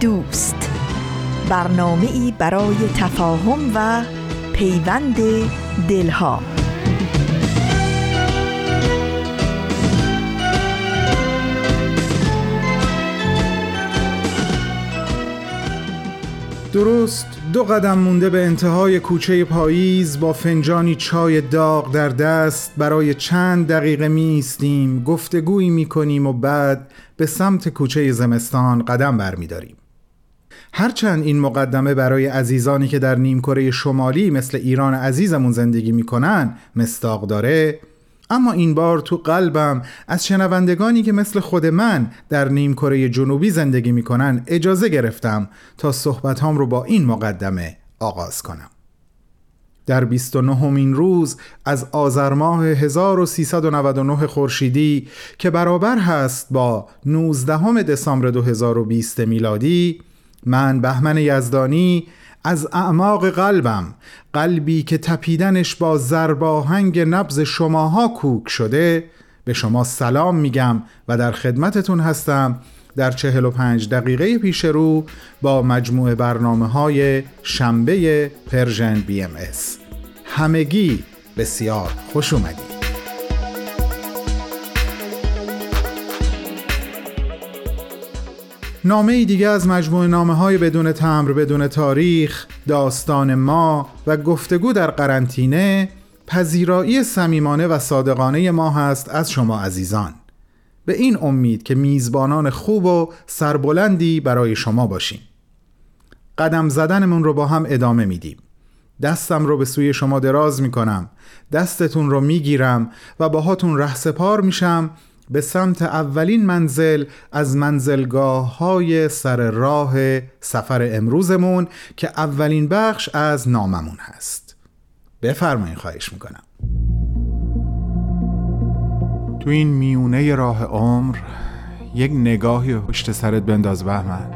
دوست. برنامه ای برای تفاهم و پیوند دلها. درست دو قدم مونده به انتهای کوچه پاییز با فنجانی چای داغ در دست برای چند دقیقه می ایستیم گفتگویی می کنیم و بعد به سمت کوچه زمستان قدم برمیداریم. هرچند این مقدمه برای عزیزانی که در نیمکره شمالی مثل ایران عزیزمون زندگی می‌کنن مستاق داره اما این بار تو قلبم از شنوندگانی که مثل خود من در نیمکره جنوبی زندگی می‌کنن اجازه گرفتم تا صحبتهام رو با این مقدمه آغاز کنم. در 29 این روز از آذر ماه 1399 خورشیدی که برابر هست با 19 دسامبر 2020 میلادی من بهمن یزدانی از اعماق قلبم قلبی که تپیدنش با ضرباهنگ نبض شماها کوک شده به شما سلام میگم و در خدمتتون هستم در 45 دقیقه پیش رو با مجموعه برنامه های شنبه Persian BMS. همگی بسیار خوش اومدید نامه ای دیگه از مجموعه نامه های بدون تمر بدون تاریخ داستان ما و گفتگو در قرنطینه پذیرایی صمیمانه و صادقانه ما هست از شما عزیزان. به این امید که میزبانان خوب و سربلندی برای شما باشیم. قدم زدنمون رو با هم ادامه میدیم. دستم رو به سوی شما دراز می‌کنم. دستتون رو می‌گیرم و باهاتون ره سپار میشم به سمت اولین منزل از منزلگاه های سر راه سفر امروزمون که اولین بخش از ناممون هست. بفرمایید خواهش می‌کنم. تو این میونه راه عمر یک نگاهی پشت سرت بنداز بهمن.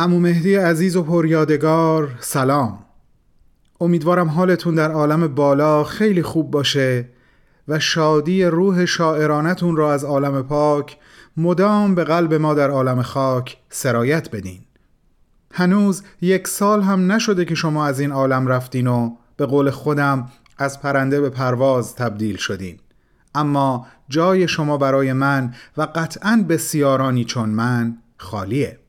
امو مهدی عزیز و پریادگار سلام. امیدوارم حالتون در عالم بالا خیلی خوب باشه و شادی روح شاعرانتون را از عالم پاک مدام به قلب ما در عالم خاک سرایت بدین. هنوز یک سال هم نشده که شما از این عالم رفتین و به قول خودم از پرنده به پرواز تبدیل شدین. اما جای شما برای من و قطعا بسیارانی چون من خالیه.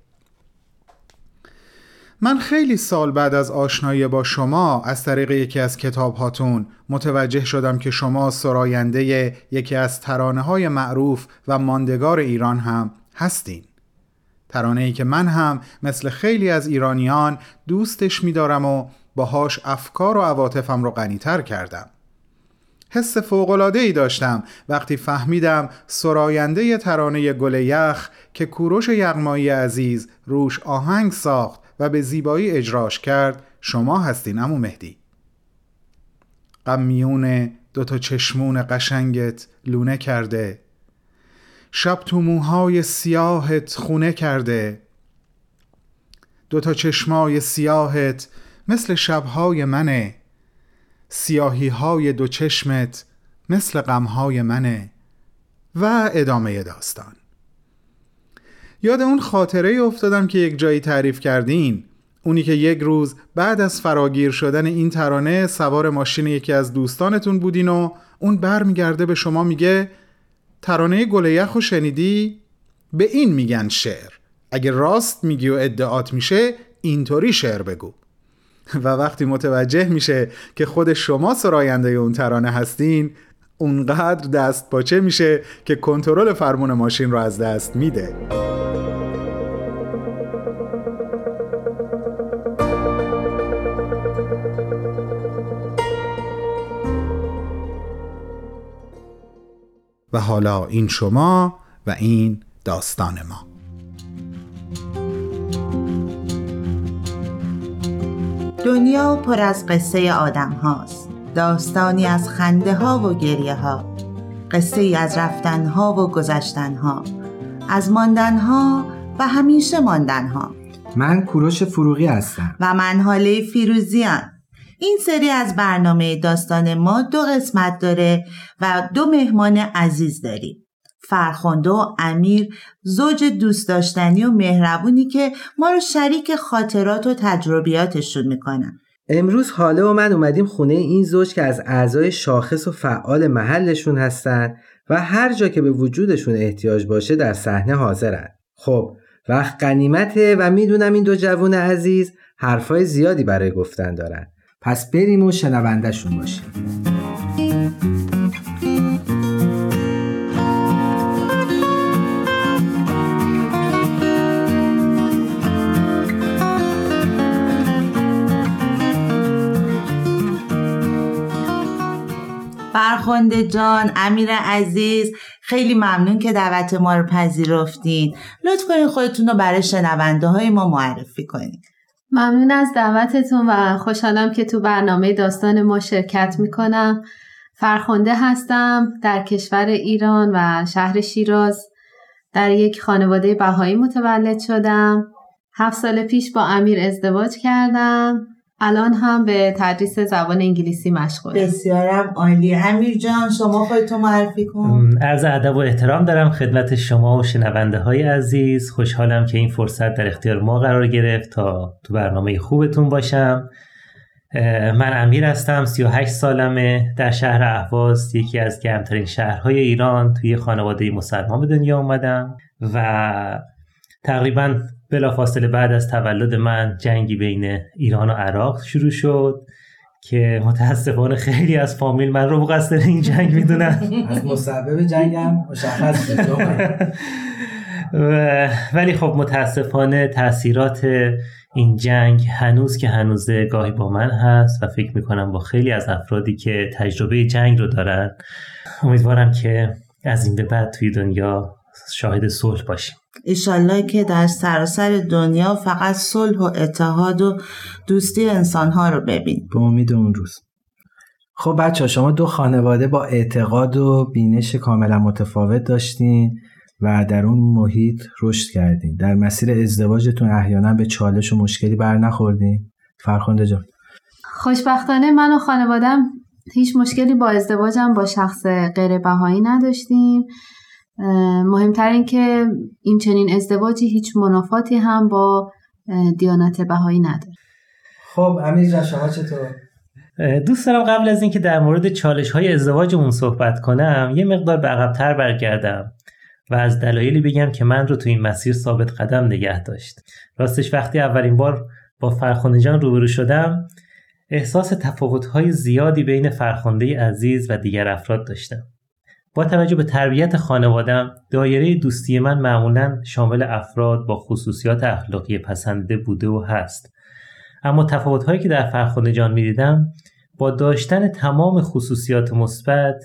من خیلی سال بعد از آشنایی با شما از طریق یکی از کتاب هاتون متوجه شدم که شما سراینده یکی از ترانه های معروف و ماندگار ایران هم هستین. ترانه ای که من هم مثل خیلی از ایرانیان دوستش میدارم و باهاش افکار و عواطفم رو غنیتر کردم. حس فوقلاده ای داشتم وقتی فهمیدم سراینده ترانه گل یخ که کوروش یغمایی عزیز روش آهنگ ساخت و به زیبایی اجراش کرد شما هستین امو مهدی. قمیون دوتا چشمون قشنگت لونه کرده. شب تو موهای سیاهت خونه کرده. دوتا چشمای سیاهت مثل شبهای منه. سیاهی های دو چشمت مثل غمهای منه. و ادامه داستان. یاد اون خاطره افتادم که یک جایی تعریف کردین. اونی که یک روز بعد از فراگیر شدن این ترانه سوار ماشین یکی از دوستانتون بودین و اون برمیگرده به شما میگه ترانه گل یخ شنیدی؟ به این میگن شعر. اگه راست میگی و ادعات میشه اینطوری شعر بگو. و وقتی متوجه میشه که خود شما سراینده اون ترانه هستین اونقدر دست پاچه میشه که کنترل فرمون ماشین رو از دست میده. و حالا این شما و این داستان ما. دنیا پر از قصه آدم هاست. داستانی از خنده ها و گریه ها قصه ای از رفتن ها و گذشتن ها از ماندن ها و همیشه ماندن ها من کوروش فروغی هستم. و من حاله فیروزیان این سری از برنامه داستان ما دو قسمت داره و دو مهمان عزیز داریم. فرخنده و امیر زوج دوست داشتنی و مهربونی که ما رو شریک خاطرات و تجربیاتشون می‌کنن. امروز حاله و من اومدیم خونه این زوج که از اعضای شاخص و فعال محلشون هستن و هر جا که به وجودشون احتیاج باشه در صحنه حاضرن. خب وقت قنیمته و می‌دونم این دو جوون عزیز حرفای زیادی برای گفتن دارن. پس بریم و شنوندهشون باشیم. فرخنده جان امیر عزیز خیلی ممنون که دعوت ما رو پذیرفتین. لطف کنید خودتون رو برای شنونده های ما معرفی کنید ممنون از دعوتتون و خوشحالم که تو برنامه داستان ما شرکت می‌کنم. فرخنده هستم در کشور ایران و شهر شیراز. در یک خانواده بهایی متولد شدم. هفت سال پیش با امیر ازدواج کردم. الان هم به تدریس زبان انگلیسی مشغولم. بسیارم عالی. امیر جان شما خودتون معرفی کن. عرض ادب و احترام دارم خدمت شما و شنونده های عزیز. خوشحالم که این فرصت در اختیار ما قرار گرفت تا تو برنامه خوبتون باشم. من امیر هستم 38 سالمه. در شهر اهواز یکی از گرمترین شهرهای ایران توی خانواده مسلمان به دنیا اومدم و تقریبا بلافاصله بعد از تولد من جنگی بین ایران و عراق شروع شد که متاسفانه خیلی از فامیل من رو مقصر این جنگ می‌دونن. از مسبب جنگم مشخص ولی خب متاسفانه تاثیرات این جنگ هنوز که هنوزه گاهی با من هست و فکر می‌کنم با خیلی از افرادی که تجربه جنگ رو دارن امیدوارم که از این به بعد توی دنیا شاهد صلح باشیم. ایشالله که در سراسر دنیا فقط صلح و اتحاد و دوستی انسانها رو ببین. به امید اون روز. خب بچه شما دو خانواده با اعتقاد و بینش کاملا متفاوت داشتین و در اون محیط رشد کردین. در مسیر ازدواجتون احیانا به چالش و مشکلی بر نخوردین. فرخنده جان. خوشبختانه من و خانوادم هیچ مشکلی با ازدواجم با شخص غیر بهایی نداشتیم. مهمتر این که این چنین ازدواجی هیچ منافاتی هم با دیانت بهایی نداره. خب امیر شما چطور؟ دوست دارم قبل از اینکه در مورد چالش های ازدواجمون صحبت کنم یه مقدار به عقبتر برگردم و از دلایلی بگم که من رو تو این مسیر ثابت قدم نگه داشت. راستش وقتی اولین بار با فرخنده جان روبرو شدم احساس تفاوت‌های زیادی بین فرخنده عزیز و دیگر افراد داشتم. با توجه به تربیت خانوادم دایره دوستی من معمولا شامل افراد با خصوصیات اخلاقی پسنده بوده و هست. اما تفاوتهایی که در فرخنده جان می‌دیدم با داشتن تمام خصوصیات مثبت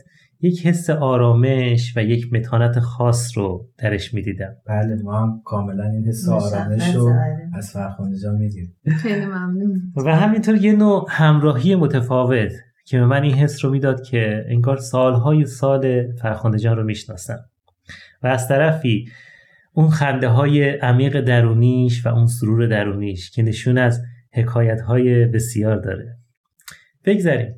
یک حس آرامش و یک متانت خاص رو درش می‌دیدم. بله ما هم کاملا این حس آرامش رو از فرخنده جان میدیم خیلی ممنون. و همینطور یه نوع همراهی متفاوت. که به من این حس رو می‌داد که انگار سالهای سال فرخنده جان رو می‌شناسم. و از طرفی اون خنده های عمیق درونیش و اون سرور درونیش که نشون از حکایت های بسیار داره. بگذاریم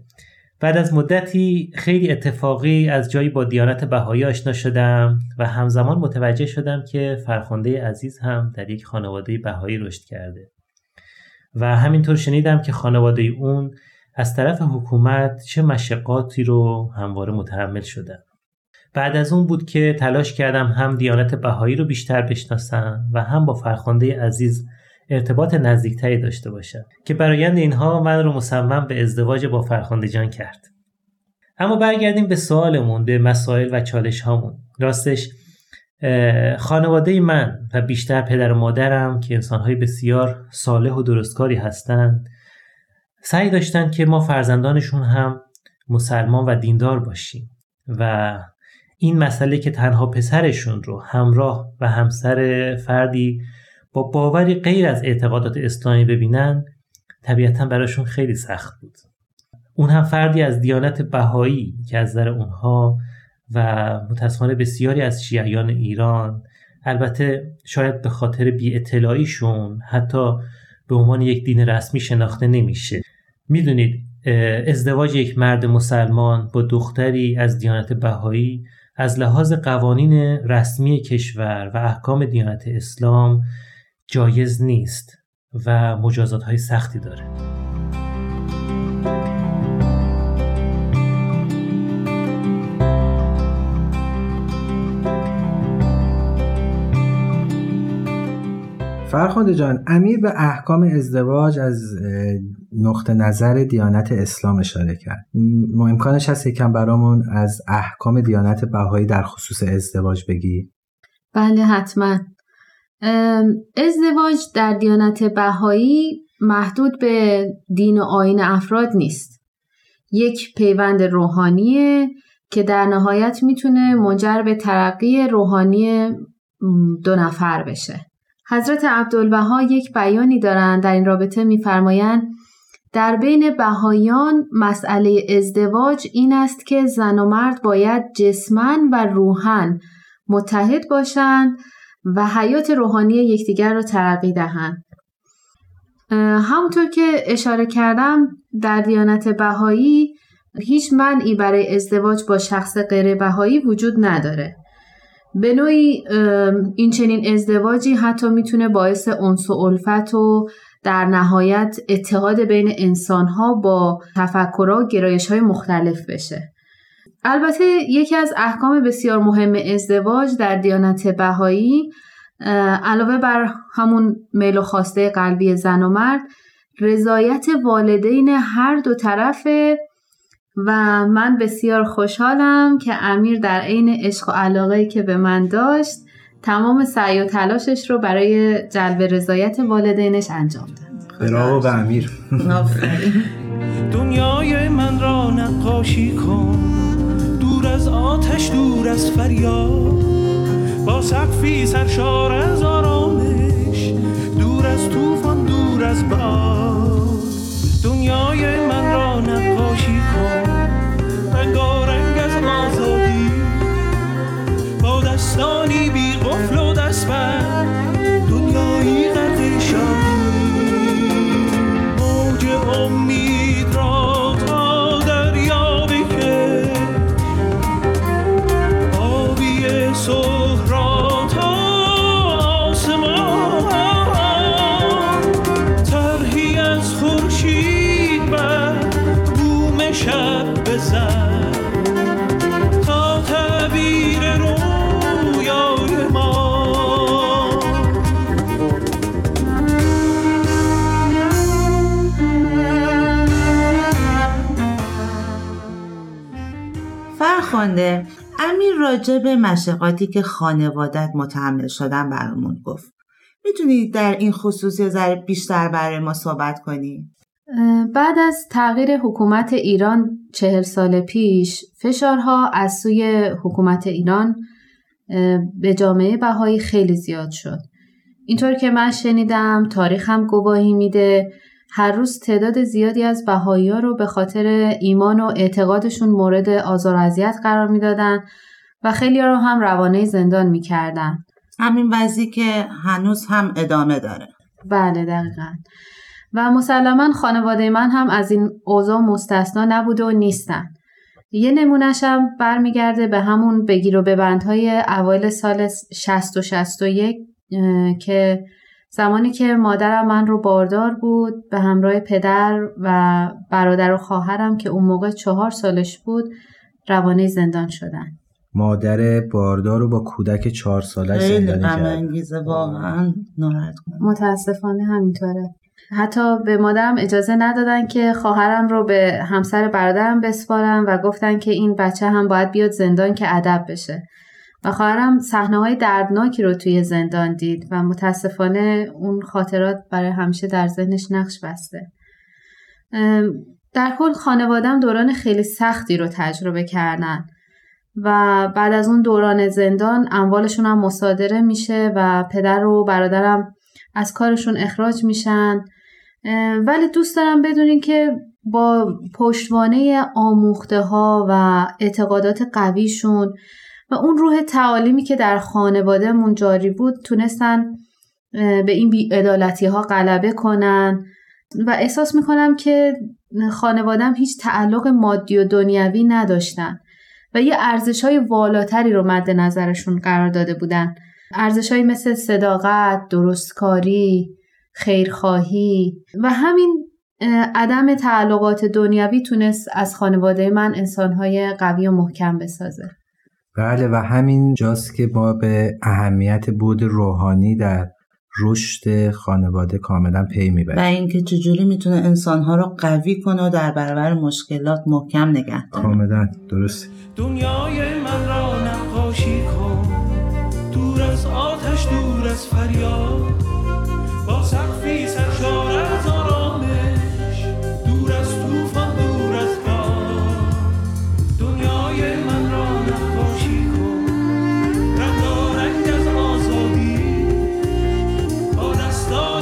بعد از مدتی خیلی اتفاقی از جایی با دیانت بهایی آشنا شدم و همزمان متوجه شدم که فرخنده عزیز هم در یک خانواده بهایی رشد کرده. و همینطور شنیدم که خانواده اون از طرف حکومت چه مشقاتی رو همواره متحمل شدن بعد از اون بود که تلاش کردم هم دیانت بهایی رو بیشتر بشناسم و هم با فرخنده عزیز ارتباط نزدیکتری داشته باشم که برایند اینها من رو مصمم به ازدواج با فرخنده جان کرد. اما برگردیم به سوالمون به مسائل و چالش هامون راستش خانواده من و بیشتر پدر و مادرم که انسانهای بسیار صالح و درستکاری هستند سعی داشتن که ما فرزندانشون هم مسلمان و دیندار باشیم و این مسئله که تنها پسرشون رو همراه و همسر فردی با باوری غیر از اعتقادات اسلامی ببینن طبیعتا براشون خیلی سخت بود. اون هم فردی از دیانت بهایی که از نظر اونها و متاسفانه بسیاری از شیعیان ایران البته شاید به خاطر بی اطلاعیشون حتی به عنوان یک دین رسمی شناخته نمیشه. می‌دونید ازدواج یک مرد مسلمان با دختری از دیانت بهایی از لحاظ قوانین رسمی کشور و احکام دیانت اسلام جایز نیست و مجازات های سختی داره. فرخنده جان امیر به احکام ازدواج از نقطه نظر دیانت اسلام اشاره کرد. ما امکانش هست یکم برامون از احکام دیانت بهایی در خصوص ازدواج بگی؟ بله حتما. ازدواج در دیانت بهایی محدود به دین و آین افراد نیست. یک پیوند روحانیه که در نهایت می‌تونه منجر به ترقی روحانی دو نفر بشه. حضرت عبدالبها یک بیانی دارند در این رابطه میفرمایند در بین بهایان مسئله ازدواج این است که زن و مرد باید جسمن و روحن متحد باشند و حیات روحانی یکدیگر را ترقی دهند. همونطور که اشاره کردم در دیانت بهایی هیچ منعی برای ازدواج با شخص غیر بهایی وجود نداره. به نوعی این چنین ازدواجی حتی می‌تونه باعث انس و الفت و در نهایت اتحاد بین انسانها با تفکرها و گرایش های مختلف بشه. البته یکی از احکام بسیار مهم ازدواج در دیانت بهایی علاوه بر همون میل و خواسته قلبی زن و مرد رضایت والدین هر دو طرفه و من بسیار خوشحالم که امیر در عین عشق و علاقه که به من داشت تمام سعی و تلاشش رو برای جلب رضایت والدینش انجام داد. براو به امیر. دنیای من را نقاشی کن. دور از آتش دور از فریاد. با سقفی سرشار از آرامش. دور از طوفان دور از باد. دنیای من را نقاشی کن. رنگارنگ از آزادی. با دستانی بی قفل و فرخنده امیر راجع به مشقاتی که خانوادت متحمل شدن برامون گفت. می‌تونی در این خصوص یه ذره بیشتر برای ما صحبت کنی؟ بعد از تغییر حکومت ایران چهل سال پیش فشارها از سوی حکومت ایران به جامعه بهایی خیلی زیاد شد. اینطور که من شنیدم تاریخم گواهی میده. هر روز تعداد زیادی از بهایی ها رو به خاطر ایمان و اعتقادشون مورد آزار و اذیت قرار می‌دادن و خیلی رو هم روانه زندان می‌کردن. همین وضعی که هنوز هم ادامه داره. بله دقیقا. و مسلما خانواده من هم از این اوضاع مستثنا نبوده و نیستن. یه نمونهشم برمیگرده به همون بگیر و ببندهای اوایل سال 60 و 61 که زمانی که مادرم من رو باردار بود به همراه پدر و برادر و خواهرم که اون موقع چهار سالش بود روانه زندان شدن. مادر باردار رو با کودک چهار سالش خیلی زندانی غم کرد. انگیزه واقعا ناراحت کنم. متاسفانه همینطوره. حتی به مادرم اجازه ندادن که خواهرم رو به همسر برادرم بسپارم و گفتن که این بچه هم باید بیاد زندان که ادب بشه. و خواهرم صحنه های دردناکی رو توی زندان دید و متاسفانه اون خاطرات برای همیشه در ذهنش نقش بسته. در کل خانوادم دوران خیلی سختی رو تجربه کردن و بعد از اون دوران زندان اموالشون هم مصادره میشه و پدر و برادرم از کارشون اخراج میشن. ولی دوست دارم بدونین که با پشتوانه آموخته ها و اعتقادات قویشون و اون روح تعالیمی که در خانوادهمون جاری بود تونستن به این بیعدالتی ها غلبه کنن. و احساس می‌کنم که خانوادم هیچ تعلق مادی و دنیوی نداشتن و یه ارزش های والاتری رو مد نظرشون قرار داده بودن. ارزش های مثل صداقت، درستکاری، خیرخواهی و همین عدم تعلقات دنیوی تونست از خانواده من انسانهای قوی و محکم بسازه. بله و همین جاست که ما به اهمیت بود روحانی در رشد خانواده کاملا پی و می‌بریم اینکه چجوری می‌تونه انسانها رو قوی کنه و در برابر مشکلات محکم نگه داره. کاملا درست دنیای من را نقاشی کن. دور از آتش دور از فریاد. با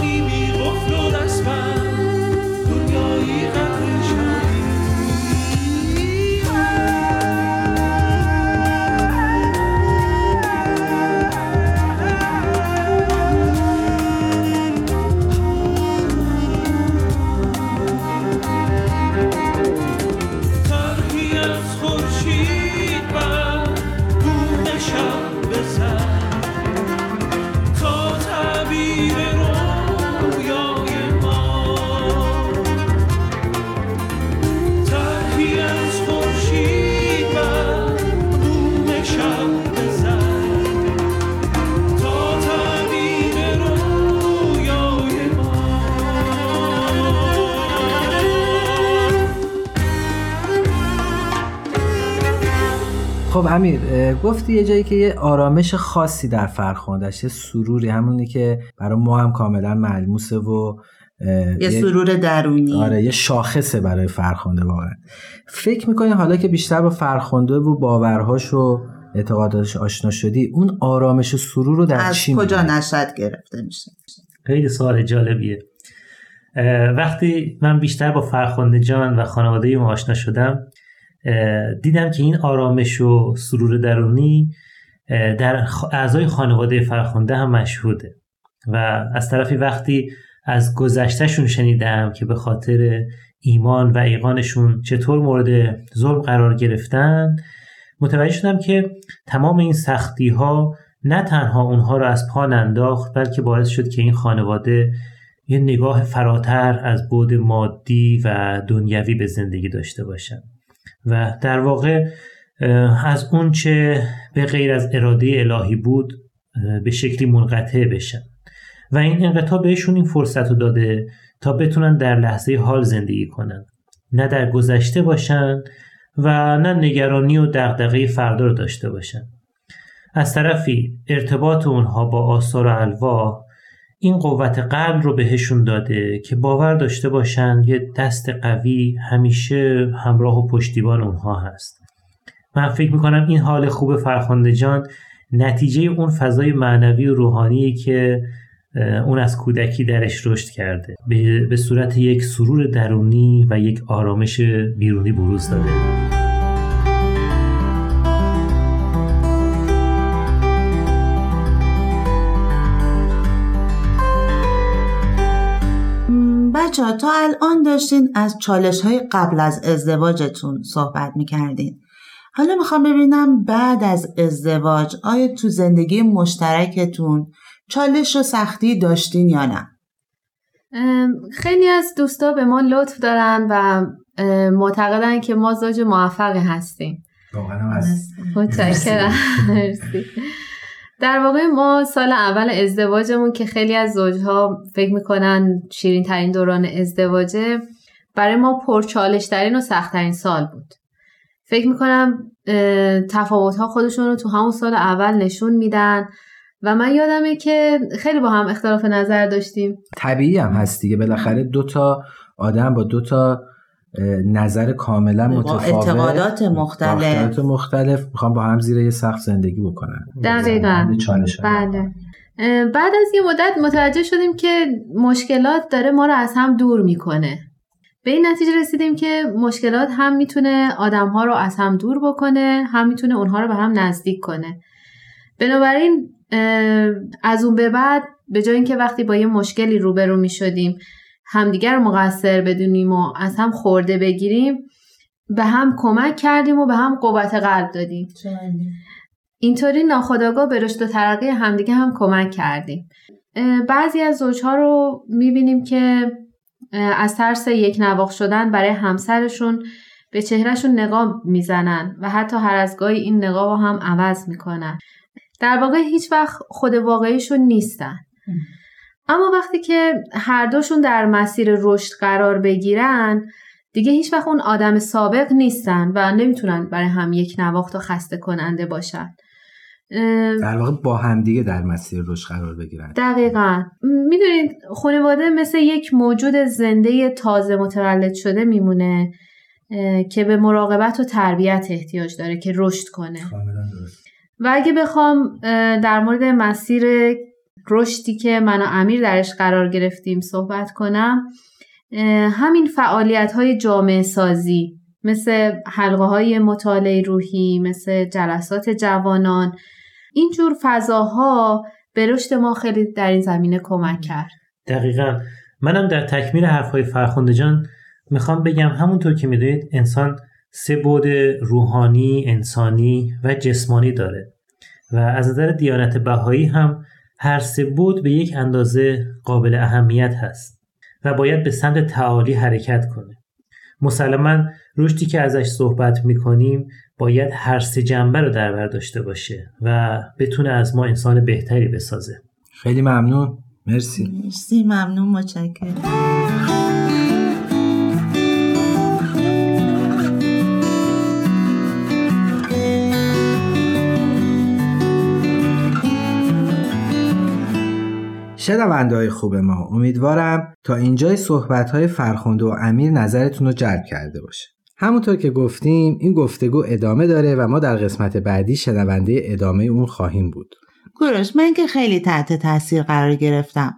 امیر گفتی یه جایی که یه آرامش خاصی در فرخوندش یه سروری همونی که برای ما هم کاملا ملموسه و یه سرور درونی. آره یه شاخصه برای فرخنده واقعا. فکر می‌کنی حالا که بیشتر با فرخنده و باورهاش و اعتقاداتش آشنا شدی اون آرامش و سرور رو در از چی کجا؟ نشد گرفته میشه؟ خیلی سوال جالبیه. وقتی من بیشتر با فرخنده جان و خانواده ما آشنا شدم دیدم که این آرامش و سرور درونی در اعضای خانواده فرخنده هم مشهوده. و از طرفی وقتی از گذشتهشون شنیدم که به خاطر ایمان و ایقانشون چطور مورد ظلم قرار گرفتن متوجه شدم که تمام این سختی ها نه تنها اونها رو از پا ننداخت بلکه باعث شد که این خانواده یه نگاه فراتر از بود مادی و دنیوی به زندگی داشته باشن. و در واقع از اون چه به غیر از اراده الهی بود به شکلی منقطع بشن و این انقطاع بهشون این فرصت رو داده تا بتونن در لحظه حال زندگی کنن. نه در گذشته باشن و نه نگرانی و دغدغه فردا رو داشته باشن. از طرفی ارتباط اونها با آثار و الواح این قوت قلب رو بهشون داده که باور داشته باشن یه دست قوی همیشه همراه و پشتیبان اونها هست. من فکر می‌کنم این حال خوب فرخنده جان نتیجه اون فضای معنوی و روحانی که اون از کودکی درش رشد کرده. به صورت یک سرور درونی و یک آرامش بیرونی بروز داده. بچه ها تا الان داشتین از چالش های قبل از ازدواجتون صحبت می‌کردین. حالا می‌خوام ببینم بعد از ازدواج آیا تو زندگی مشترکتون چالش و سختی داشتین یا نه؟ خیلی از دوستا به ما لطف دارن و معتقدن که ما زوج موفقی هستیم. واقعا متشکرم. مرسی. در واقع ما سال اول ازدواجمون که خیلی از زوجها فکر می‌کنن شیرین ترین دوران ازدواجه برای ما پرچالش ترین و سخت ترین سال بود. فکر می‌کنم تفاوت ها خودشون رو تو همون سال اول نشون میدن و من یادمه که خیلی با هم اختلاف نظر داشتیم. طبیعی هم هست دیگه. بالاخره دو تا آدم با دو تا نظر کاملا با متفاوت. اعتقادات با مختلف. اعتقادات مختلف. می‌خوام با هم زیر یه سقف زندگی بکنن دقیقاً. بله. بعد از یه مدت متوجه شدیم که مشکلات داره ما رو از هم دور می‌کنه. به این نتیجه رسیدیم که مشکلات هم می‌تونه آدم ها رو از هم دور بکنه هم می‌تونه اونها رو به هم نزدیک کنه. بنابراین از اون به بعد به جای اینکه وقتی با یه مشکلی روبرو می‌شدیم همدیگر رو مقصر بدونیم و از هم خورده بگیریم به هم کمک کردیم و به هم قوت قلب دادیم. اینطوری ناخودآگاه به رشد و ترقی همدیگه هم کمک کردیم. بعضی از زوجها رو می‌بینیم که از ترس یک نواخ شدن برای همسرشون به چهرهشون نقاب می‌زنن و حتی هر از گاهی این نقاب رو هم عوض می‌کنن. در واقع هیچ وقت خود واقعیشون نیستن. اما وقتی که هر دوشون در مسیر رشد قرار بگیرن دیگه هیچ وقت اون آدم سابق نیستن و نمی‌تونن برای هم یک نواخت و خسته کننده باشن. در واقع با همدیگه در مسیر رشد قرار بگیرن. دقیقا. می‌دونید خانواده مثل یک موجود زنده تازه متولد شده میمونه که به مراقبت و تربیت احتیاج داره که رشد کنه. و اگه بخوام در مورد مسیر رشدی که من و امیر درش قرار گرفتیم صحبت کنم همین فعالیت های جامعه سازی مثل حلقه های مطالعه روحی مثل جلسات جوانان اینجور فضاها به رشد ما خیلی در این زمینه کمک کرد. دقیقا. منم در تکمیل حرفهای فرخنده جان می‌خوام بگم همونطور که می‌دونید انسان سه بود روحانی، انسانی و جسمانی داره و از نظر دیانت بهایی هم هر سه بود به یک اندازه قابل اهمیت هست و باید به سمت تعالی حرکت کنه. مسلما رشدی که ازش صحبت می‌کنیم باید هر سه جنبه رو در بر داشته باشه و بتونه از ما انسان بهتری بسازه. خیلی ممنون. مرسی. مرسی ممنون متشکرم. شنونده های خوب ما. امیدوارم تا اینجای صحبت های فرخنده و امیر نظرتون رو جلب کرده باشه. همونطور که گفتیم این گفتگو ادامه داره و ما در قسمت بعدی شنونده ادامه اون خواهیم بود. کوروش من که خیلی تحت تاثیر قرار گرفتم.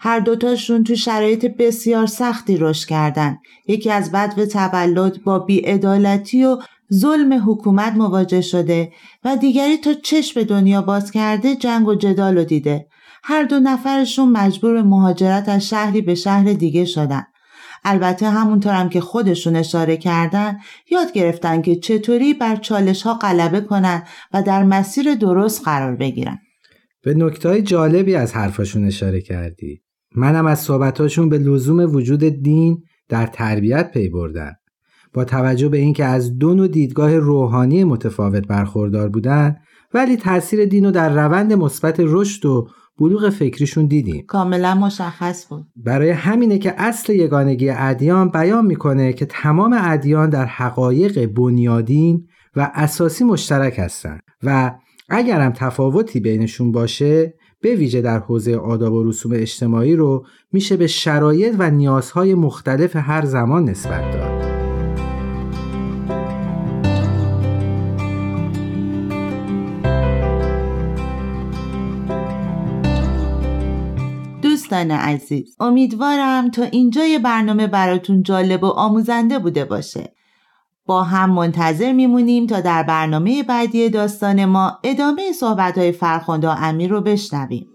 هر دوتاشون تو شرایط بسیار سختی رشد کردن. یکی از بدو تولد با بیعدالتی و ظلم حکومت مواجه شده و دیگری تا چشم دنیا باز کرده جنگ و جدال رو دیده. هر دو نفرشون مجبور به مهاجرت از شهری به شهر دیگه شدن. البته همونطورم که خودشون اشاره کردن یاد گرفتن که چطوری بر چالش ها غلبه کنن و در مسیر درست قرار بگیرن. به نکته جالبی از حرفاشون اشاره کردی. منم از صحبتاشون به لزوم وجود دین در تربیت پی بردم با توجه به اینکه از دو نوع دیدگاه روحانی متفاوت برخوردار بودن ولی تاثیر دین رو در روند مثبت رشد و بلوغ فکریشون دیدیم. کاملا مشخص بود. برای همینه که اصل یگانگی ادیان بیان می‌کنه که تمام ادیان در حقایق بنیادین و اساسی مشترک هستند و اگر هم تفاوتی بینشون باشه به ویژه در حوزه آداب و رسوم اجتماعی رو میشه به شرایط و نیازهای مختلف هر زمان نسبت داد. دوستان عزیز امیدوارم تا اینجای برنامه براتون جالب و آموزنده بوده باشه. با هم منتظر میمونیم تا در برنامه بعدی داستان ما ادامه صحبتهای فرخنده و امیر رو بشنویم.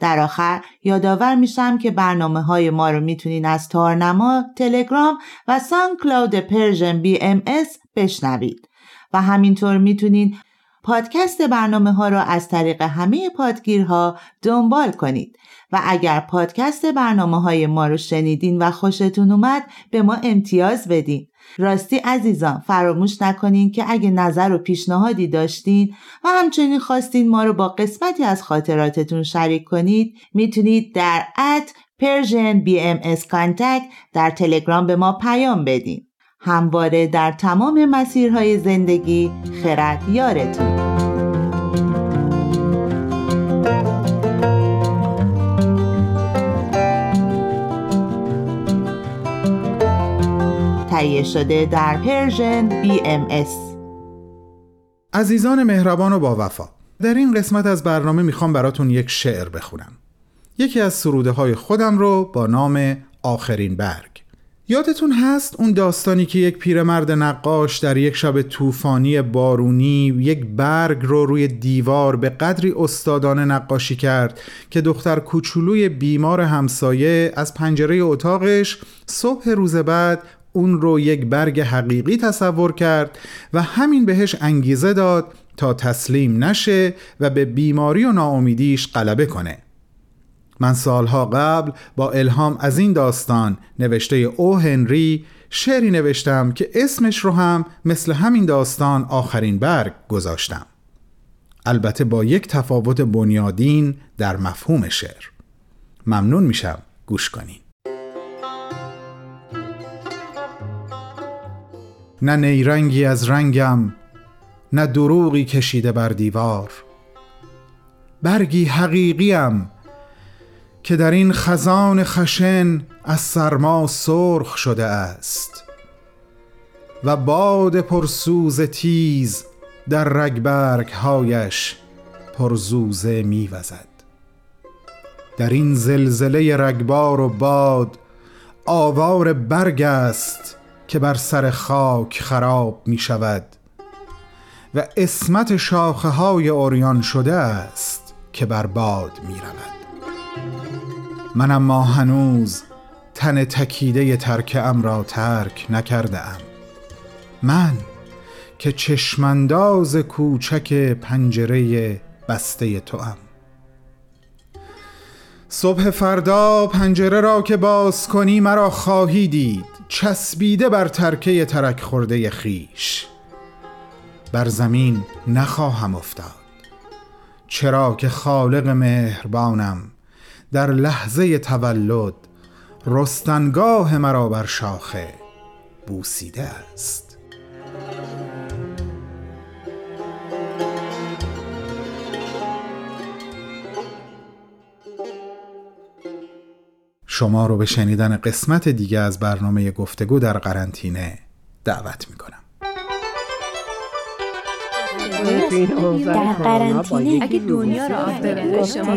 در آخر یادآور میشم که برنامه های ما رو می‌تونین از تارنما، تلگرام و SoundCloud Persian BMS بشنوید. و همینطور می‌تونین پادکست برنامه ها را از طریق همه پادگیرها دنبال کنید. و اگر پادکست برنامه های ما رو شنیدین و خوشتون اومد به ما امتیاز بدین. راستی عزیزان فراموش نکنین که اگه نظر و پیشنهادی داشتین و همچنین خواستین ما رو با قسمتی از خاطراتتون شریک کنید می‌تونید در ات Persian BMS Contact در تلگرام به ما پیام بدین. همواره در تمام مسیرهای زندگی خرد یارتون. تهیه شده در پرژن BMS عزیزان مهربان و با وفا در این قسمت از برنامه می‌خوام براتون یک شعر بخونم. یکی از سروده های خودم رو با نام آخرین برگ. یادتون هست اون داستانی که یک پیرمرد نقاش در یک شب طوفانی بارونی یک برگ رو روی دیوار به قدری استادانه نقاشی کرد که دختر کوچولوی بیمار همسایه از پنجره اتاقش صبح روز بعد اون رو یک برگ حقیقی تصور کرد و همین بهش انگیزه داد تا تسلیم نشه و به بیماری و ناامیدیش غلبه کنه. من سالها قبل با الهام از این داستان نوشته او هنری شعری نوشتم که اسمش رو هم مثل همین داستان آخرین برگ گذاشتم. البته با یک تفاوت بنیادین در مفهوم شعر. ممنون میشم. گوش کنین نه نیرنگی از رنگم نه دروغی کشیده بر دیوار. برگی حقیقیم که در این خزان خشن از سرما سرخ شده است و باد پرسوز تیز در رگبرگ هایش پرزوزه میوزد. در این زلزله رگبار و باد آوار برگ است که بر سر خاک خراب می شود و اسمت شاخه های اوریان شده است که بر باد می رود. من اما هنوز تن تکیده ترک ام را ترک نکرده ام من که چشمانداز کوچک پنجره بسته تو ام صبح فردا پنجره را که باز کنی مرا خواهی دید. چسبیده بر ترکه ترک خورده خیش بر زمین نخواهم افتاد. چرا که خالق مهربانم در لحظه تولد رستنگاه مرا بر شاخه بوسیده است. شما رو به شنیدن قسمت دیگه از برنامه گفتگو در قرنطینه دعوت می‌کنم. در قرنطینه اگه دنیا رو آب شما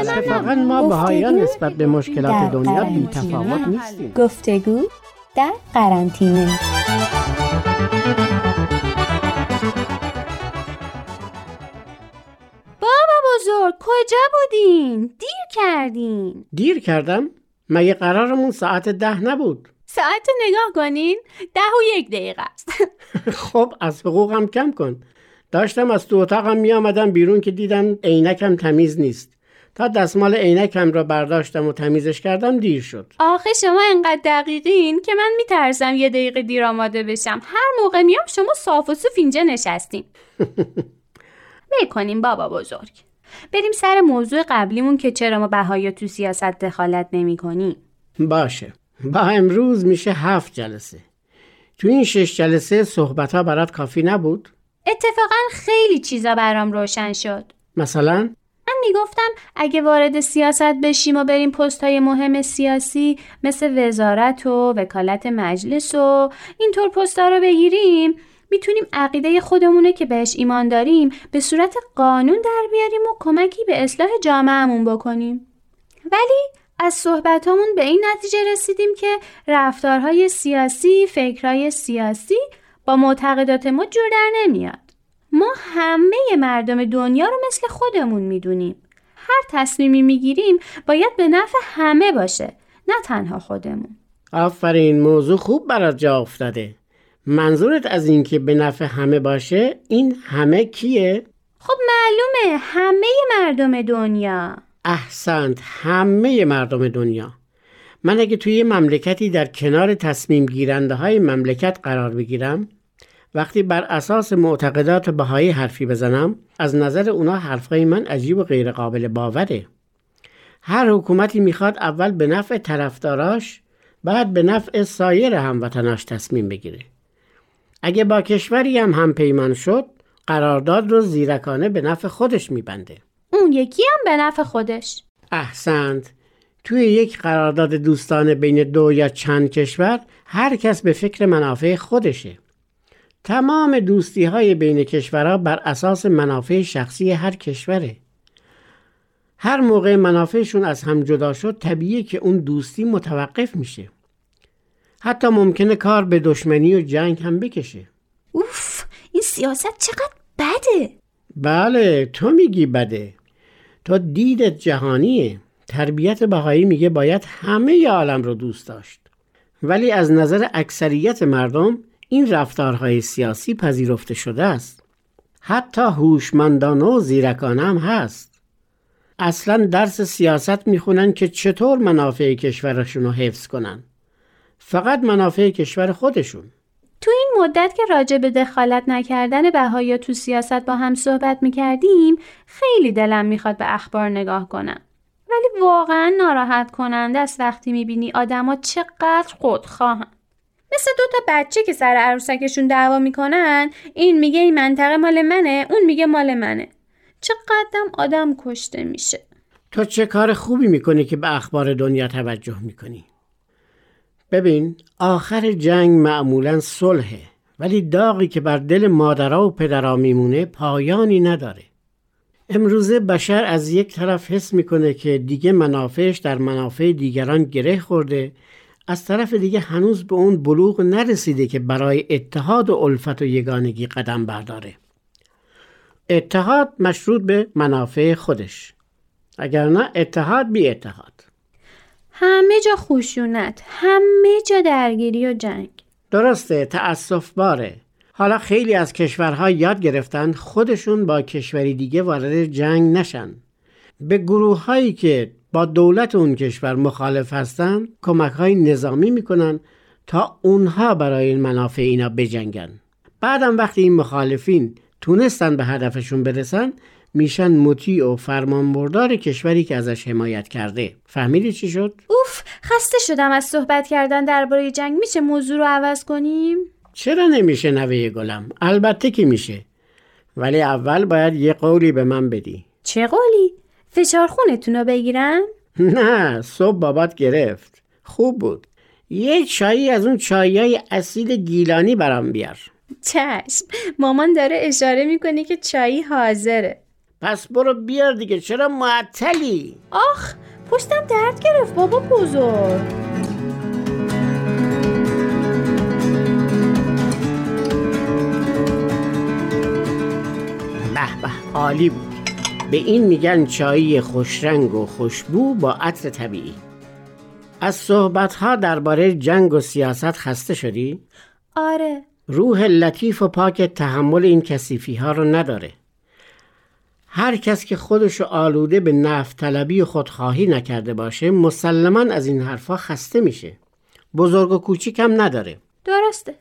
اتفاقا ما بهایان نسبت به مشکلات دنیا. بی تفاوت نیستیم. گفتگو در قرنطینه. بزرگ کجا بودین؟ دیر کردین. دیر کردم؟ مگه قرارمون ساعت ده نبود؟ ساعت نگاه کنین ده و یک دقیقه است. خب از حقوقم کم کن. داشتم از تو اتاقم می آمدم بیرون که دیدم عینکم تمیز نیست. تا دستمال عینکم را برداشتم و تمیزش کردم دیر شد. آخه شما انقدر دقیقین که من میترسم یه دقیقه دیر آماده بشم. هر موقع میام شما صاف و صوف اینجا نشستین. ول کنیم بابا بزرگ. بریم سر موضوع قبلیمون که چرا ما بهایا تو سیاست دخالت نمی کنیم. باشه. با امروز میشه هفت جلسه. تو این شش جلسه صحبت ها برات کافی نبود؟ اتفاقا خیلی چیزا برام روشن شد. مثلا؟ من می‌گفتم اگه وارد سیاست بشیم و بریم پست های مهم سیاسی مثل وزارت و وکالت مجلس و اینطور پستا رو بگیریم می‌تونیم عقیده خودمونه که بهش ایمان داریم به صورت قانون در بیاریم و کمکی به اصلاح جامعهمون بکنیم ولی از صحبتامون به این نتیجه رسیدیم که رفتارهای سیاسی، فکرهای سیاسی با معتقدات ما جور در نمیاد. ما همه مردم دنیا رو مثل خودمون می‌دونیم. هر تصمیمی می‌گیریم باید به نفع همه باشه نه تنها خودمون. آفرین موضوع خوب برات جا افتاده منظورت از این که به نفع همه باشه این همه کیه؟ خب معلومه همه مردم دنیا. احسنت همه مردم دنیا. من اگه توی یه مملکتی در کنار تصمیم گیرنده های مملکت قرار بگیرم وقتی بر اساس معتقدات بهایی حرفی بزنم از نظر اونا حرفهای من عجیب و غیر قابل باوره. هر حکومتی می‌خواد اول به نفع طرفداراش بعد به نفع سایر هموطناش تصمیم بگیره. اگه با کشوری هم هم پیمان شد قرارداد رو زیرکانه به نفع خودش میبنده. اون یکی هم به نفع خودش. احسنت. توی یک قرارداد دوستانه بین دو یا چند کشور هر کس به فکر منافع خودشه. تمام دوستی های بین کشورها بر اساس منافع شخصی هر کشوره. هر موقع منافعشون از هم جدا شد طبیعیه که اون دوستی متوقف میشه. حتی ممکنه کار به دشمنی و جنگ هم بکشه. اوف این سیاست چقدر بده؟ بله تو میگی بده. تو دیدت جهانیه. تربیت بهایی میگه باید همه عالم رو دوست داشت. ولی از نظر اکثریت مردم این رفتارهای سیاسی پذیرفته شده است. حتی هوشمندانه و زیرکانه هم هست. اصلا درس سیاست می‌خونن که چطور منافع کشورشون رو حفظ کنن. فقط منافع کشور خودشون. تو این مدت که راجع به دخالت نکردن بهایا تو سیاست با هم صحبت می‌کردیم خیلی دلم می‌خواد به اخبار نگاه کنم. ولی واقعا ناراحت کننده است وقتی می‌بینی آدما چقدر خودخواهن. مثل دو تا بچه که سر عروسکشون دعوا می‌کنن این میگه این منطقه مال منه اون میگه مال منه. چقدرم آدم کشته میشه. تو چه کار خوبی می‌کنی که به اخبار دنیا توجه می‌کنی؟ ببین آخر جنگ معمولا صلحه ولی داغی که بر دل مادرها و پدرها میمونه پایانی نداره. امروزه بشر از یک طرف حس می‌کنه که دیگه منافعش در منافع دیگران گره خورده از طرف دیگه هنوز به اون بلوغ نرسیده که برای اتحاد و الفت و یگانگی قدم برداره. اتحاد مشروط به منافع خودش اگر نه اتحاد بی اتحاد. همه جا خشونت همه جا درگیری و جنگ. درسته تأسف باره. حالا خیلی از کشورها یاد گرفتن خودشون با کشوری دیگه وارد جنگ نشن. به گروه هایی که با دولت اون کشور مخالف هستن کمک های نظامی می‌کنن تا اونها برای منافع اینا بجنگن. بعدم وقتی این مخالفین تونستن به هدفشون برسن میشن مطیع و فرمانبردار کشوری که ازش حمایت کرده. فهمیدی چی شد؟ اوف خسته شدم از صحبت کردن درباره جنگ. میشه موضوع رو عوض کنیم؟ چرا نمیشه نوه گلم؟ البته که میشه. ولی اول باید یه قولی به من بدی. چه قولی؟ فشار خونتون رو بگیرم نه صبح بابات گرفت. خوب بود. یه چایی از اون چایی اصیل گیلانی برام بیار. چشم مامان داره اشاره می‌کنه که چایی حاضره. پس برو بیار دیگه چرا معطلی؟ آخ پشتم درد گرفت بابا بزرگ. به به عالی بود. به این میگن چایی خوشرنگ و خوشبو با عطر طبیعی. از صحبتها درباره جنگ و سیاست خسته شدی؟ آره. روح لطیف و پاک تحمل این کسیفی ها رو نداره. هر کس که خودش آلوده به نفت طلبی و خودخواهی نکرده باشه مسلما از این حرفا خسته میشه. بزرگ و کوچیک هم نداره. درسته.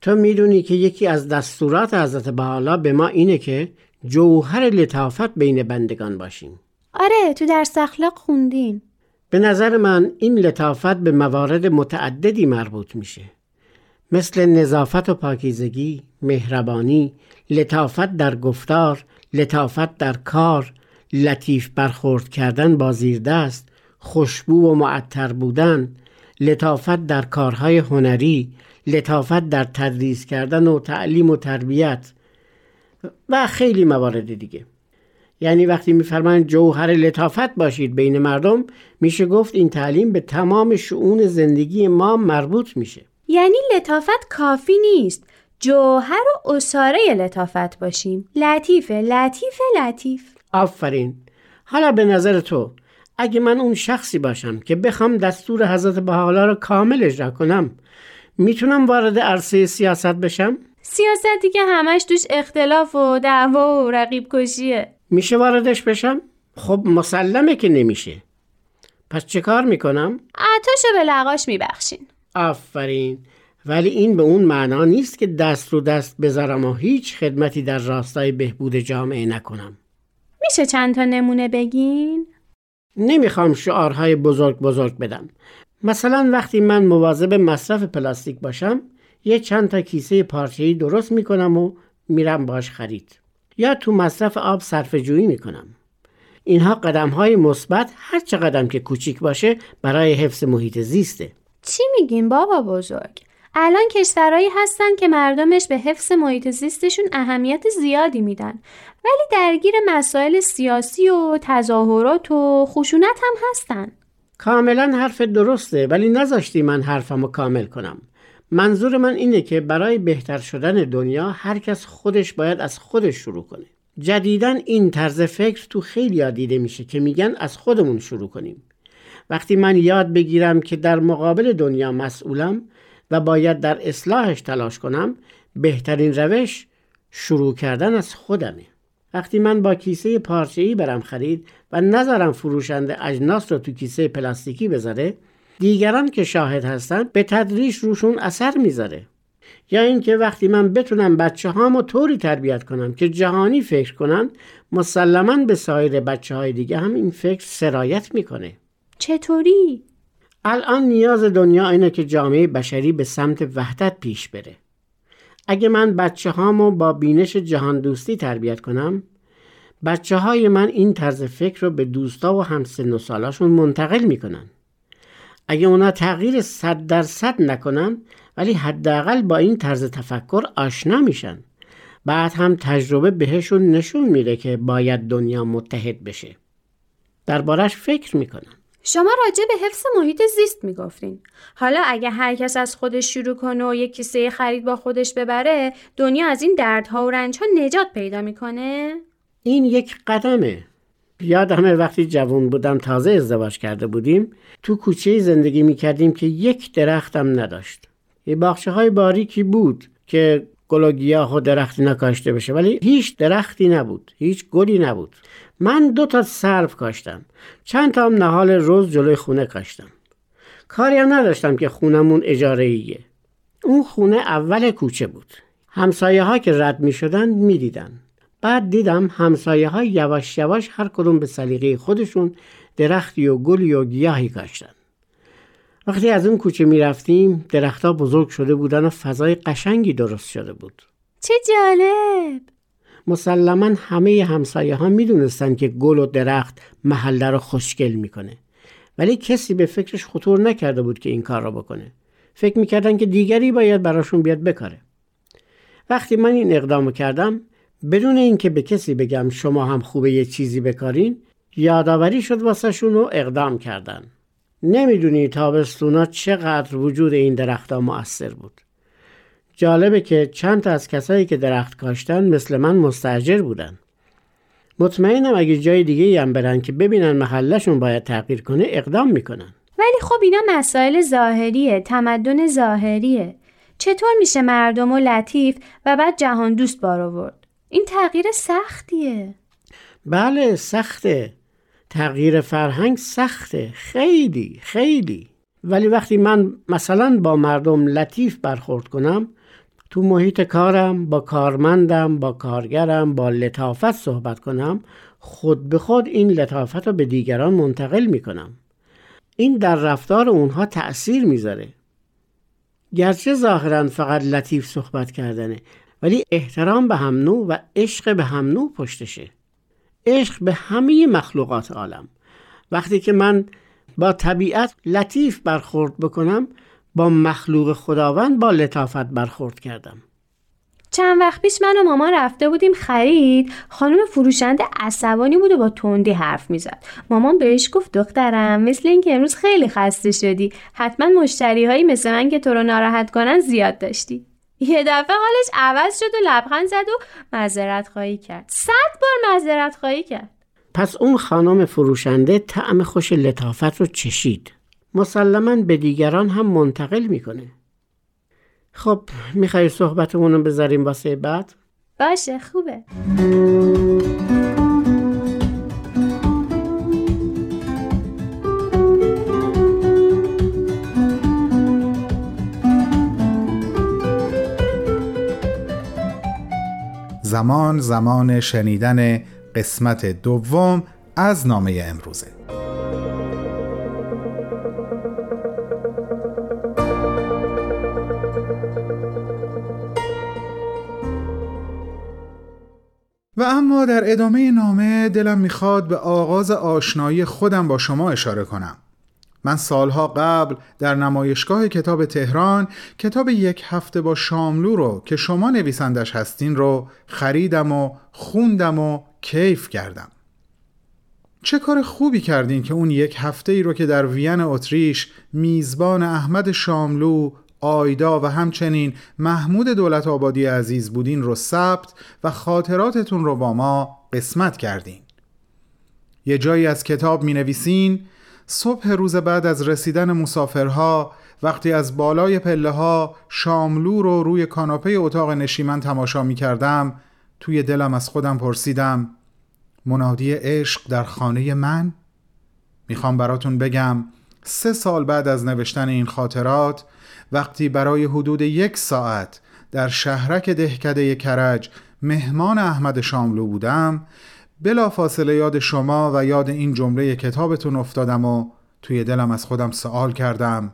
تو می‌دونی که یکی از دستورات حضرت بحالا به ما اینه که جوهر لطافت بین بندگان باشیم. آره تو درس اخلاق خوندیم. به نظر من این لطافت به موارد متعددی مربوط میشه. مثل نظافت و پاکیزگی، مهربانی، لطافت در گفتار، لطافت در کار، لطیف برخورد کردن با زیردست، خوشبو و معطر بودن، لطافت در کارهای هنری، لطافت در تدریس کردن و تعلیم و تربیت و خیلی موارد دیگه. یعنی وقتی میفرمایند جوهر لطافت باشید بین مردم میشه گفت این تعلیم به تمام شعون زندگی ما مربوط میشه. یعنی لطافت کافی نیست. جوهر و اساره لطافت باشیم. لطیفه لطیفه لطیف. آفرین. حالا به نظر تو اگه من اون شخصی باشم که بخوام دستور حضرت بحالا رو کامل اجرا کنم می‌تونم وارد عرصه سیاست بشم؟ سیاستی که همش توش اختلاف و دعوا و رقیب کشیه. میشه واردش بشم؟ خب مسلمه که نمیشه. پس چه کار می‌کنم؟ عطاشو به لقاش میبخشین. آفرین. ولی این به اون معنا نیست که دست رو دست بذارم و هیچ خدمتی در راستای بهبود جامعه نکنم. میشه چند تا نمونه بگین؟ نمی‌خوام شعارهای بزرگ بزرگ بدم. مثلا وقتی من مواظب مصرف پلاستیک باشم یه چند تا کیسه پارچه‌ای درست می‌کنم و میرم باش خرید. یا تو مصرف آب صرف جویی می‌کنم. اینها قدم های مثبت هر چه قدم که کوچیک باشه برای حفظ محیط زیسته. چی میگین بابا بزرگ؟ الان کشورهایی هستن که مردمش به حفظ محیط زیستشون اهمیت زیادی میدن. ولی درگیر مسائل سیاسی و تظاهرات و خشونت هم هستن. کاملا حرف درسته ولی نذاشتی من حرفمو کامل کنم. منظور من اینه که برای بهتر شدن دنیا هر کس خودش باید از خودش شروع کنه. جدیدا این طرز فکر تو خیلی دیده میشه که میگن از خودمون شروع کنیم. وقتی من یاد بگیرم که در مقابل دنیا مسئولم و باید در اصلاحش تلاش کنم بهترین روش شروع کردن از خودمه. وقتی من با کیسه پارچه‌ای برم خرید و نذارم فروشنده اجناس رو تو کیسه پلاستیکی بذاره دیگران که شاهد هستن به تدریج روشون اثر می‌ذاره. یا اینکه وقتی من بتونم بچه هامو طوری تربیت کنم که جهانی فکر کنن مسلما به سایر بچه های دیگه هم این فکر سرایت می‌کنه. چطوری؟ الان نیاز دنیا اینه که جامعه بشری به سمت وحدت پیش بره. اگه من بچه هامو با بینش جهان دوستی تربیت کنم بچه های من این طرز فکر رو به دوستا و همسن و سالاشون منتقل می‌کنن. اگه اونا تغییر صد درصد نکنن ولی حداقل با این طرز تفکر آشنا میشن. بعد هم تجربه بهشون نشون میده که باید دنیا متحد بشه. دربارش فکر می‌کنن شما راجع به حفظ محیط زیست می‌گفتین. حالا اگه هر کس از خودش شروع کنه و یک کیسه خرید با خودش ببره دنیا از این دردها و رنجها نجات پیدا می‌کنه؟ این یک قدمه. یادمه وقتی جوان بودم تازه ازدواج کرده بودیم تو کوچه زندگی می‌کردیم که یک درختم نداشت. یه باخچه های باریکی بود که گل و گیاه و درختی نکاشته بشه ولی هیچ درختی نبود هیچ گلی نبود. من دو تا سرف کاشتم. چند تا هم نهال روز جلوی خونه کاشتم. کاری هم نداشتم که خونمون اجاره ایه. اون خونه اول کوچه بود. همسایه ها که رد می شدن می دیدن. بعد دیدم همسایه ها یواش یواش هر کدوم به سلیقه خودشون درختی و گلی و گیاهی کاشتن. وقتی از اون کوچه می رفتیم درختها بزرگ شده بودن و فضای قشنگی درست شده بود. چه جالب! مسلما همه همسایه ها می دونستن که گل و درخت محله رو خوشگل می‌کنه. ولی کسی به فکرش خطور نکرده بود که این کار را بکنه. فکر می‌کردن که دیگری باید براشون بیاد بکاره. وقتی من این اقدامو کردم بدون اینکه به کسی بگم شما هم خوبه یه چیزی بکارین یادآوری شد واسهشون و اقدام کردن. نمی‌دونی تابستونا چقدر وجود این درختها مؤثر بود. جالبه که چند تا از کسایی که درخت کاشتن مثل من مستجر بودن. مطمئنم اگه جای دیگه هم برن که ببینن محلشون باید تغییر کنه اقدام می‌کنن. ولی خب اینا مسائل ظاهریه تمدن ظاهریه. چطور میشه مردم و لطیف و بعد جهان دوست بار آورد؟ این تغییر سختیه. بله سخته. تغییر فرهنگ سخته. خیلی خیلی. ولی وقتی من مثلا با مردم لطیف برخورد کنم تو محیط کارم با کارمندم با کارگرم با لطافت صحبت کنم خود به خود این لطافت رو به دیگران منتقل می کنم این در رفتار اونها تأثیر می‌ذاره. گرچه ظاهرا فقط لطیف صحبت کردنه ولی احترام به هم نوع و عشق به هم نوع پشتشه. عشق به همه مخلوقات عالم. وقتی که من با طبیعت لطیف برخورد بکنم با مخلوق خداوند با لطافت برخورد کردم. چند وقت پیش من و مامان رفته بودیم خرید. خانم فروشنده عصبانی بود و با تندی حرف می‌زد. مامان بهش گفت دخترم مثل اینکه امروز خیلی خسته شدی. حتما مشتری هایی مثل من که تو رو ناراحت کنن زیاد داشتی. یه دفعه حالش عوض شد و لبخند زد و معذرت خواهی کرد. صد بار معذرت خواهی کرد. پس اون خانم فروشنده طعم خوش لطافت رو چشید. مسلما به دیگران هم منتقل می‌کنه. خب می‌خوای صحبتمون رو بذاریم واسه بعد؟ باشه خوبه. زمان زمان شنیدن قسمت دوم از نامه امروزه. و اما در ادامه نامه دلم می‌خواد به آغاز آشنایی خودم با شما اشاره کنم. من سالها قبل در نمایشگاه کتاب تهران کتاب یک هفته با شاملو رو که شما نویسندش هستین رو خریدم و خوندم و کیف کردم. چه کار خوبی کردین که اون یک هفته ای رو که در وین اتریش میزبان احمد شاملو آیدا و همچنین محمود دولت آبادی عزیز بودین رو ثبت و خاطراتتون رو با ما قسمت کردین یه جایی از کتاب می نویسین صبح روز بعد از رسیدن مسافرها وقتی از بالای پله ها شاملو رو روی کاناپه اتاق نشیمن تماشا می کردم توی دلم از خودم پرسیدم منادی عشق در خانه من؟ می‌خوام براتون بگم سه سال بعد از نوشتن این خاطرات وقتی برای حدود یک ساعت در شهرک دهکده کرج مهمان احمد شاملو بودم بلا فاصله یاد شما و یاد این جمله کتابتون افتادم و توی دلم از خودم سوال کردم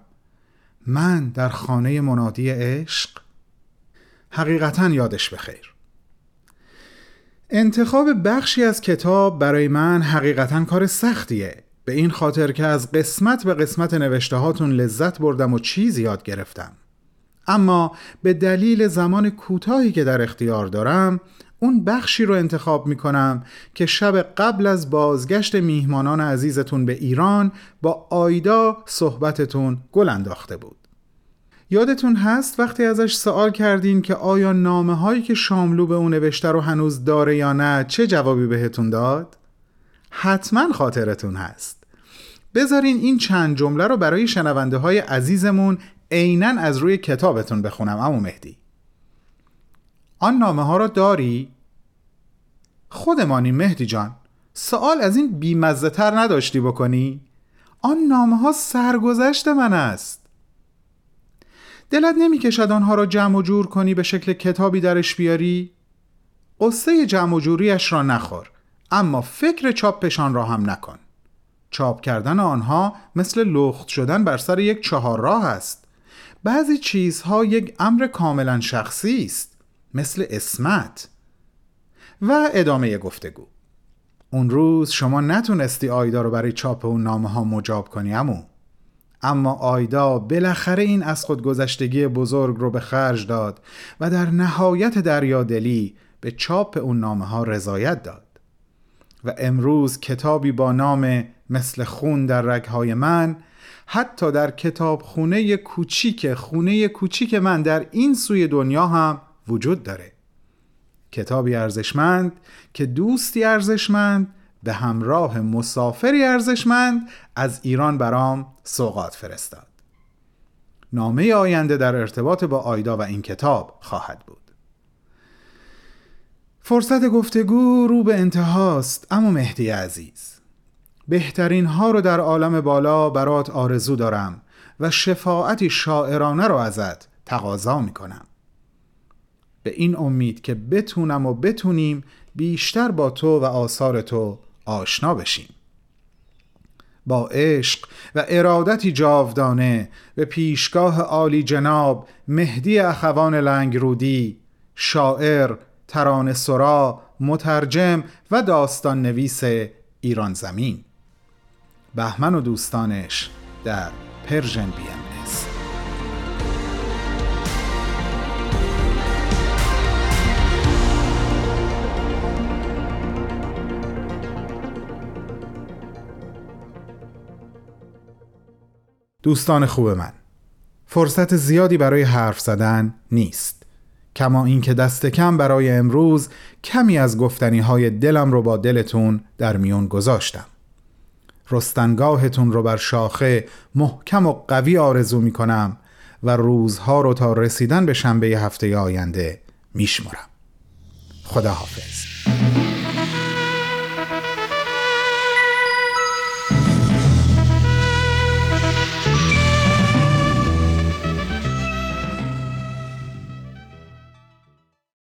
من در خانه منادی عشق؟ حقیقتا یادش بخیر. انتخاب بخشی از کتاب برای من حقیقتا کار سختیه. به این خاطر که از قسمت به قسمت نوشته هاتون لذت بردم و چیز یاد گرفتم اما به دلیل زمان کوتاهی که در اختیار دارم اون بخشی رو انتخاب می کنم که شب قبل از بازگشت میهمانان عزیزتون به ایران با آیدا صحبتتون گل انداخته بود یادتون هست وقتی ازش سوال کردین که آیا نامه هایی که شاملو به اون نوشته رو هنوز داره یا نه چه جوابی بهتون داد؟ حتما خاطرتون هست بذارین این چند جمله رو برای شنونده های عزیزمون عینا از روی کتابتون بخونم امو مهدی آن نامه ها را داری؟ خودمانی مهدی جان سوال از این بیمزه تر نداشتی بکنی؟ آن نامه ها سرگذشت من است دلت نمی کشد آنها را جمع و جور کنی به شکل کتابی درش بیاری؟ قصه جمع و جوریش را نخور اما فکر چاپشان را هم نکن. چاپ کردن آنها مثل لخت شدن بر سر یک چهار راه است. بعضی چیزها یک امر کاملا شخصی است مثل اسمت. و ادامه گفتگو. اون روز شما نتونستی آیدا رو برای چاپ اون نامه ها مجاب کنی امو اما آیدا بالاخره این از خودگذشتگی بزرگ رو به خرج داد و در نهایت دریادلی به چاپ اون نامه ها رضایت داد. و امروز کتابی با نام مثل خون در رگهای من حتی در کتاب خونه کوچیک خونه کوچیک من در این سوی دنیا هم وجود داره. کتابی ارزشمند که دوستی ارزشمند به همراه مسافری ارزشمند از ایران برام سوقات فرستاد. نامه آینده در ارتباط با آیدا و این کتاب خواهد بود. فرصت گفتگو رو به انتهاست اما مهدی عزیز. بهترین ها رو در عالم بالا برات آرزو دارم و شفاعتی شاعرانه رو ازت تقاضا می‌کنم. به این امید که بتونم و بتونیم بیشتر با تو و آثار تو آشنا بشیم. با عشق و ارادتی جاودانه به پیشگاه عالی جناب مهدی اخوان لنگرودی شاعر ترانه سرا مترجم و داستان نویس ایران زمین بهمن و دوستانش در Persian BM. دوستان خوب من فرصت زیادی برای حرف زدن نیست کما اینکه دست کم برای امروز کمی از گفتنی های دلم رو با دلتون در میون گذاشتم. رستنگاهتون رو بر شاخه محکم و قوی آرزو می کنم و روزها رو تا رسیدن به شنبه هفته آینده میشمرم خدا حافظ